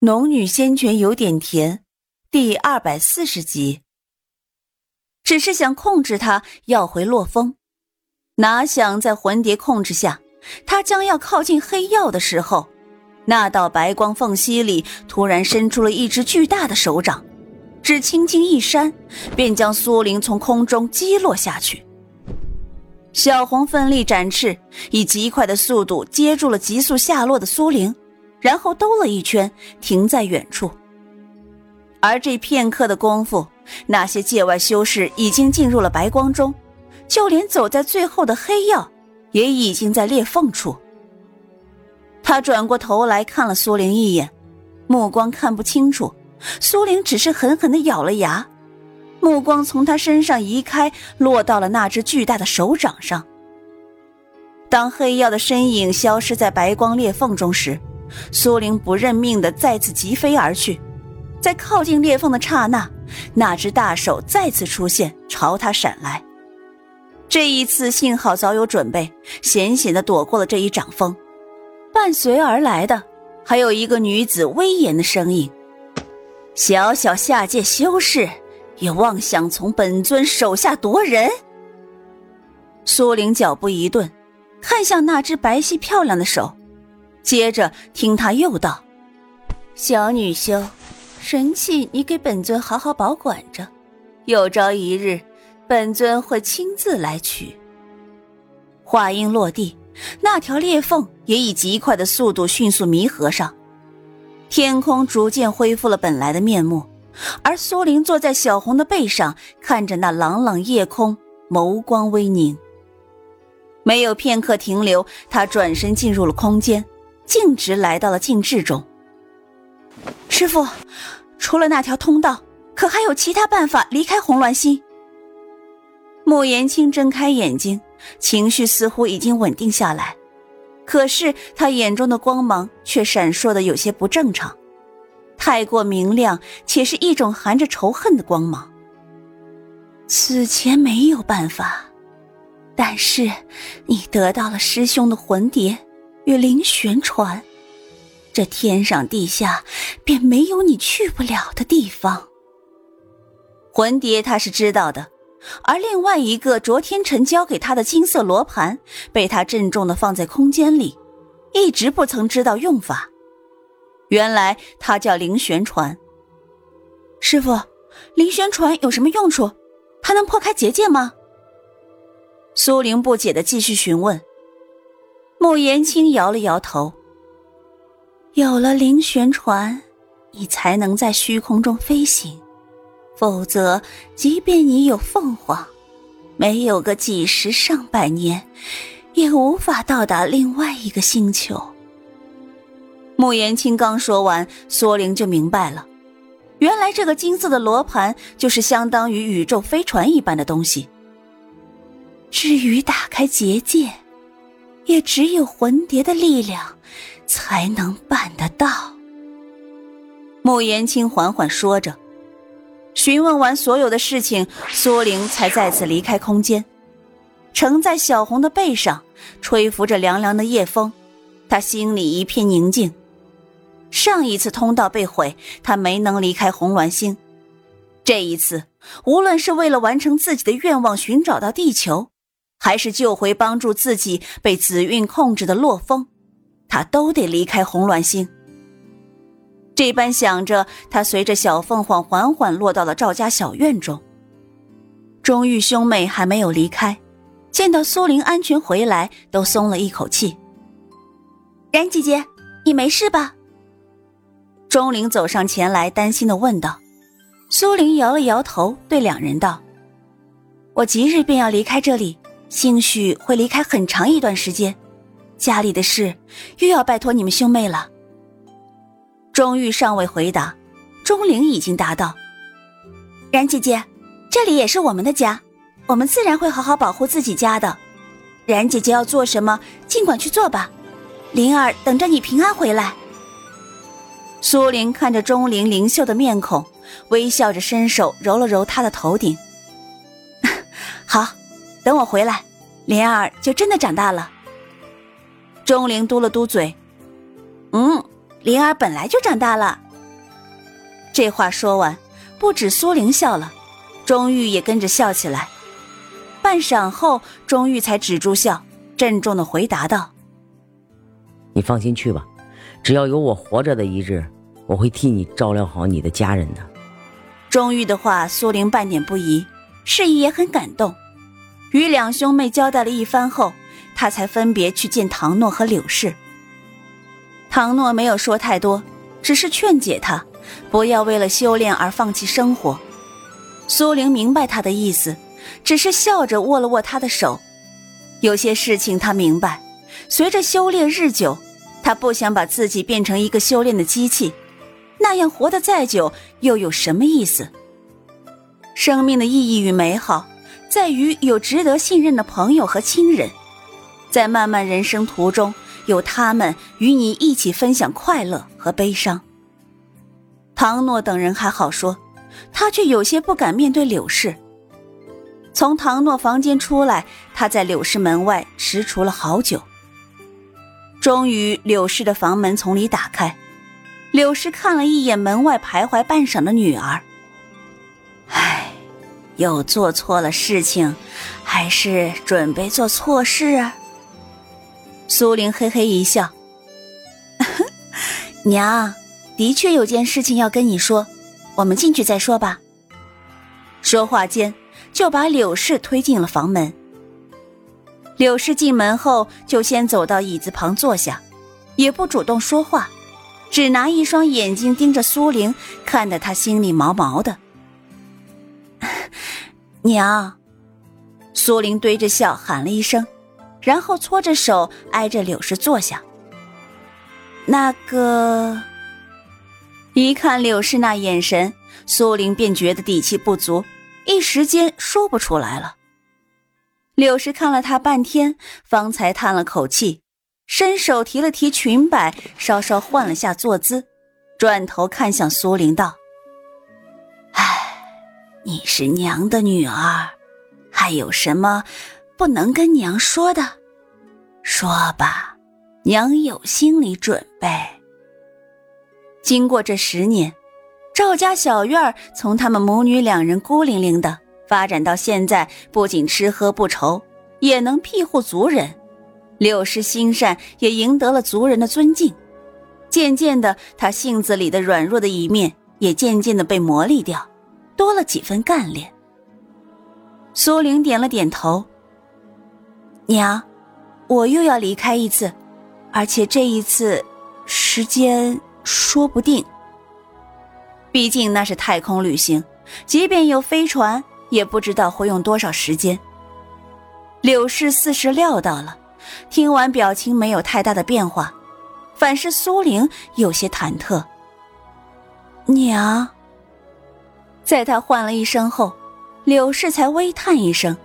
农女仙泉有点甜，第二百四十集。只是想控制他要回洛风，哪想在魂蝶控制下，他将要靠近黑曜的时候，那道白光缝隙里突然伸出了一只巨大的手掌，只轻轻一扇，便将苏灵从空中击落下去。小红奋力展翅，以极快的速度接住了急速下落的苏灵。然后兜了一圈，停在远处。而这片刻的功夫，那些界外修士已经进入了白光中，就连走在最后的黑曜，也已经在裂缝处。他转过头来看了苏玲一眼，目光看不清楚。苏玲只是狠狠的咬了牙，目光从他身上移开，落到了那只巨大的手掌上。当黑曜的身影消失在白光裂缝中时，苏玲不认命的再次疾飞而去，在靠近裂缝的刹那，那只大手再次出现，朝他闪来。这一次幸好早有准备，险险的躲过了这一掌风。伴随而来的，还有一个女子威严的声音：“小小下界修士，也妄想从本尊手下夺人？”苏玲脚步一顿，看向那只白皙漂亮的手。接着听他又道：“小女修，神器你给本尊好好保管着，有朝一日，本尊会亲自来取。”话音落地，那条裂缝也以极快的速度迅速弥合上，天空逐渐恢复了本来的面目，而苏玲坐在小红的背上，看着那朗朗夜空，眸光微凝。没有片刻停留，他转身进入了空间。径直来到了静置中。师傅，除了那条通道，可还有其他办法离开红鸾星？穆言青睁开眼睛，情绪似乎已经稳定下来，可是他眼中的光芒却闪烁的有些不正常，太过明亮，且是一种含着仇恨的光芒。此前没有办法，但是你得到了师兄的魂蝶。与灵玄传，这天上地下便没有你去不了的地方。魂蝶他是知道的，而另外一个卓天辰交给他的金色罗盘，被他郑重的放在空间里，一直不曾知道用法。原来他叫灵玄传。师傅，灵玄传有什么用处？它能破开结界吗？苏玲不解的继续询问。穆言青摇了摇头。有了灵旋船，你才能在虚空中飞行，否则，即便你有凤凰，没有个几十上百年，也无法到达另外一个星球。穆言青刚说完，苏灵就明白了，原来这个金色的罗盘就是相当于宇宙飞船一般的东西。至于打开结界。也只有魂蝶的力量，才能办得到。穆言青缓缓说着，询问完所有的事情，苏玲才再次离开空间，乘在小红的背上，吹拂着凉凉的夜风，她心里一片宁静。上一次通道被毁，她没能离开红鸾星，这一次，无论是为了完成自己的愿望，寻找到地球。还是救回帮助自己被紫韵控制的洛风，他都得离开红鸾星。这般想着，他随着小凤凰缓缓落到了赵家小院中。钟玉兄妹还没有离开，见到苏玲安全回来，都松了一口气。冉姐姐，你没事吧？钟灵走上前来，担心的问道。苏玲摇了摇头，对两人道：“我即日便要离开这里。”兴许会离开很长一段时间，家里的事又要拜托你们兄妹了。钟玉尚未回答，钟灵已经答道：“冉姐姐，这里也是我们的家，我们自然会好好保护自己家的。冉姐姐要做什么，尽管去做吧。灵儿等着你平安回来。”苏玲看着钟灵灵秀的面孔，微笑着伸手揉了揉她的头顶。好。等我回来，莲儿就真的长大了。钟灵嘟了嘟嘴，嗯，灵儿本来就长大了，这话说完，不止苏玲笑了，钟玉也跟着笑起来。半晌后，钟玉才止住笑，郑重的回答道：“你放心去吧，只要有我活着的一日，我会替你照料好你的家人的。”钟玉的话，苏玲半点不疑，示意也很感动。与两兄妹交代了一番后，他才分别去见唐诺和柳氏。唐诺没有说太多，只是劝解他不要为了修炼而放弃生活。苏玲明白他的意思，只是笑着握了握他的手。有些事情他明白，随着修炼日久，他不想把自己变成一个修炼的机器，那样活得再久又有什么意思？生命的意义与美好。在于有值得信任的朋友和亲人，在漫漫人生途中，有他们与你一起分享快乐和悲伤。唐诺等人还好说，他却有些不敢面对柳氏。从唐诺房间出来，他在柳氏门外踟蹰了好久。终于，柳氏的房门从里打开，柳氏看了一眼门外徘徊半晌的女儿，又做错了事情，还是准备做错事啊？苏玲嘿嘿一笑：“ 娘，的确有件事情要跟你说，我们进去再说吧。”说话间，就把柳氏推进了房门。柳氏进门后，就先走到椅子旁坐下，也不主动说话，只拿一双眼睛盯着苏玲，看得她心里毛毛的。娘，苏玲堆着笑喊了一声，然后搓着手挨着柳氏坐下。那个，一看柳氏那眼神，苏玲便觉得底气不足，一时间说不出来了。柳氏看了他半天，方才叹了口气，伸手提了提裙摆，稍稍换了下坐姿，转头看向苏玲道。你是娘的女儿，还有什么不能跟娘说的？说吧，娘有心理准备。经过这十年，赵家小院从他们母女两人孤零零的发展到现在，不仅吃喝不愁，也能庇护族人。柳氏心善，也赢得了族人的尊敬。渐渐的，他性子里的软弱的一面也渐渐的被磨砺掉。多了几分干练。苏玲点了点头。娘，我又要离开一次，而且这一次时间说不定。毕竟那是太空旅行，即便有飞船，也不知道会用多少时间。柳氏似是料到了，听完表情没有太大的变化，反是苏玲有些忐忑。娘。在他唤了一声后，柳氏才微叹一声，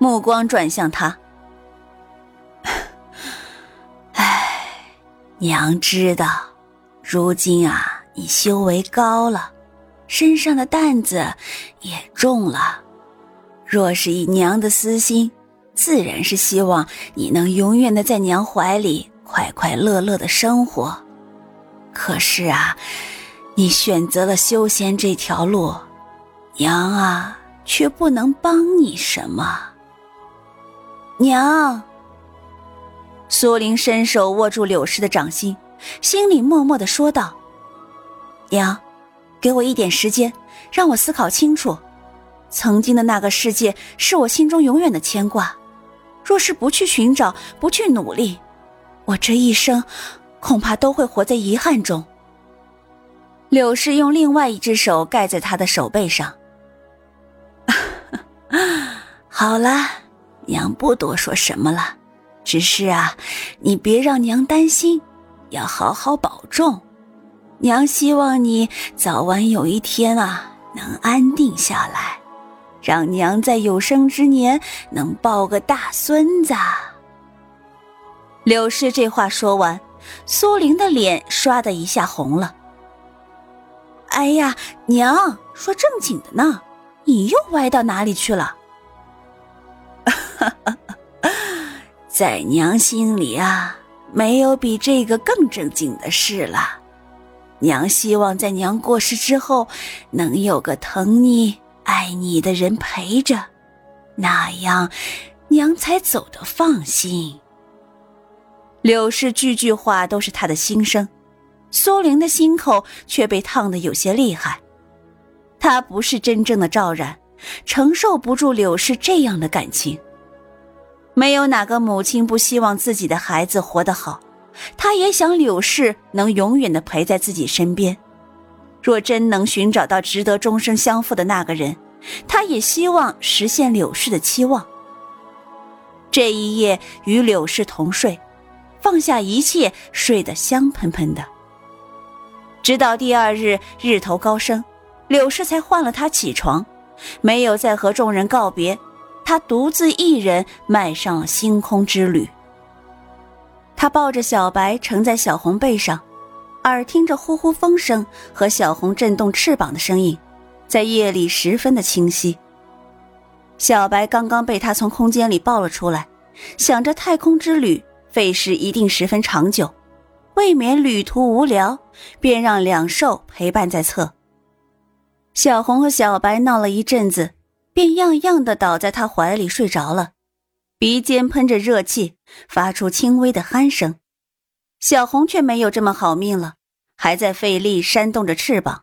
目光转向他。唉，娘知道，如今啊，你修为高了，身上的担子也重了。若是以娘的私心，自然是希望你能永远的在娘怀里快快乐乐的生活。可是啊，你选择了修仙这条路。娘啊，却不能帮你什么。娘，苏玲伸手握住柳氏的掌心，心里默默的说道：“娘，给我一点时间，让我思考清楚。曾经的那个世界，是我心中永远的牵挂。若是不去寻找，不去努力，我这一生恐怕都会活在遗憾中。”柳氏用另外一只手盖在他的手背上。啊好了，娘不多说什么了，只是啊，你别让娘担心，要好好保重。娘希望你早晚有一天啊，能安定下来，让娘在有生之年能抱个大孙子。柳氏这话说完，苏玲的脸唰的一下红了。哎呀，娘说正经的呢，你又歪到哪里去了？在娘心里啊，没有比这个更正经的事了。娘希望在娘过世之后，能有个疼你、爱你的人陪着，那样，娘才走得放心。柳氏句句话都是他的心声，苏玲的心口却被烫得有些厉害。他不是真正的赵然，承受不住柳氏这样的感情。没有哪个母亲不希望自己的孩子活得好。他也想柳氏能永远的陪在自己身边。若真能寻找到值得终生相负的那个人，他也希望实现柳氏的期望。这一夜与柳氏同睡，放下一切，睡得香喷喷的。直到第二日日头高升，柳氏才唤了他起床，没有再和众人告别，他独自一人迈上了星空之旅。他抱着小白，乘在小红背上，耳听着呼呼风声和小红震动翅膀的声音，在夜里十分的清晰。小白刚刚被他从空间里抱了出来，想着太空之旅费时一定十分长久，未免旅途无聊，便让两兽陪伴在侧。小红和小白闹了一阵子，便样样的倒在他怀里睡着了。鼻尖喷着热气，发出轻微的鼾声。小红却没有这么好命了，还在费力扇动着翅膀，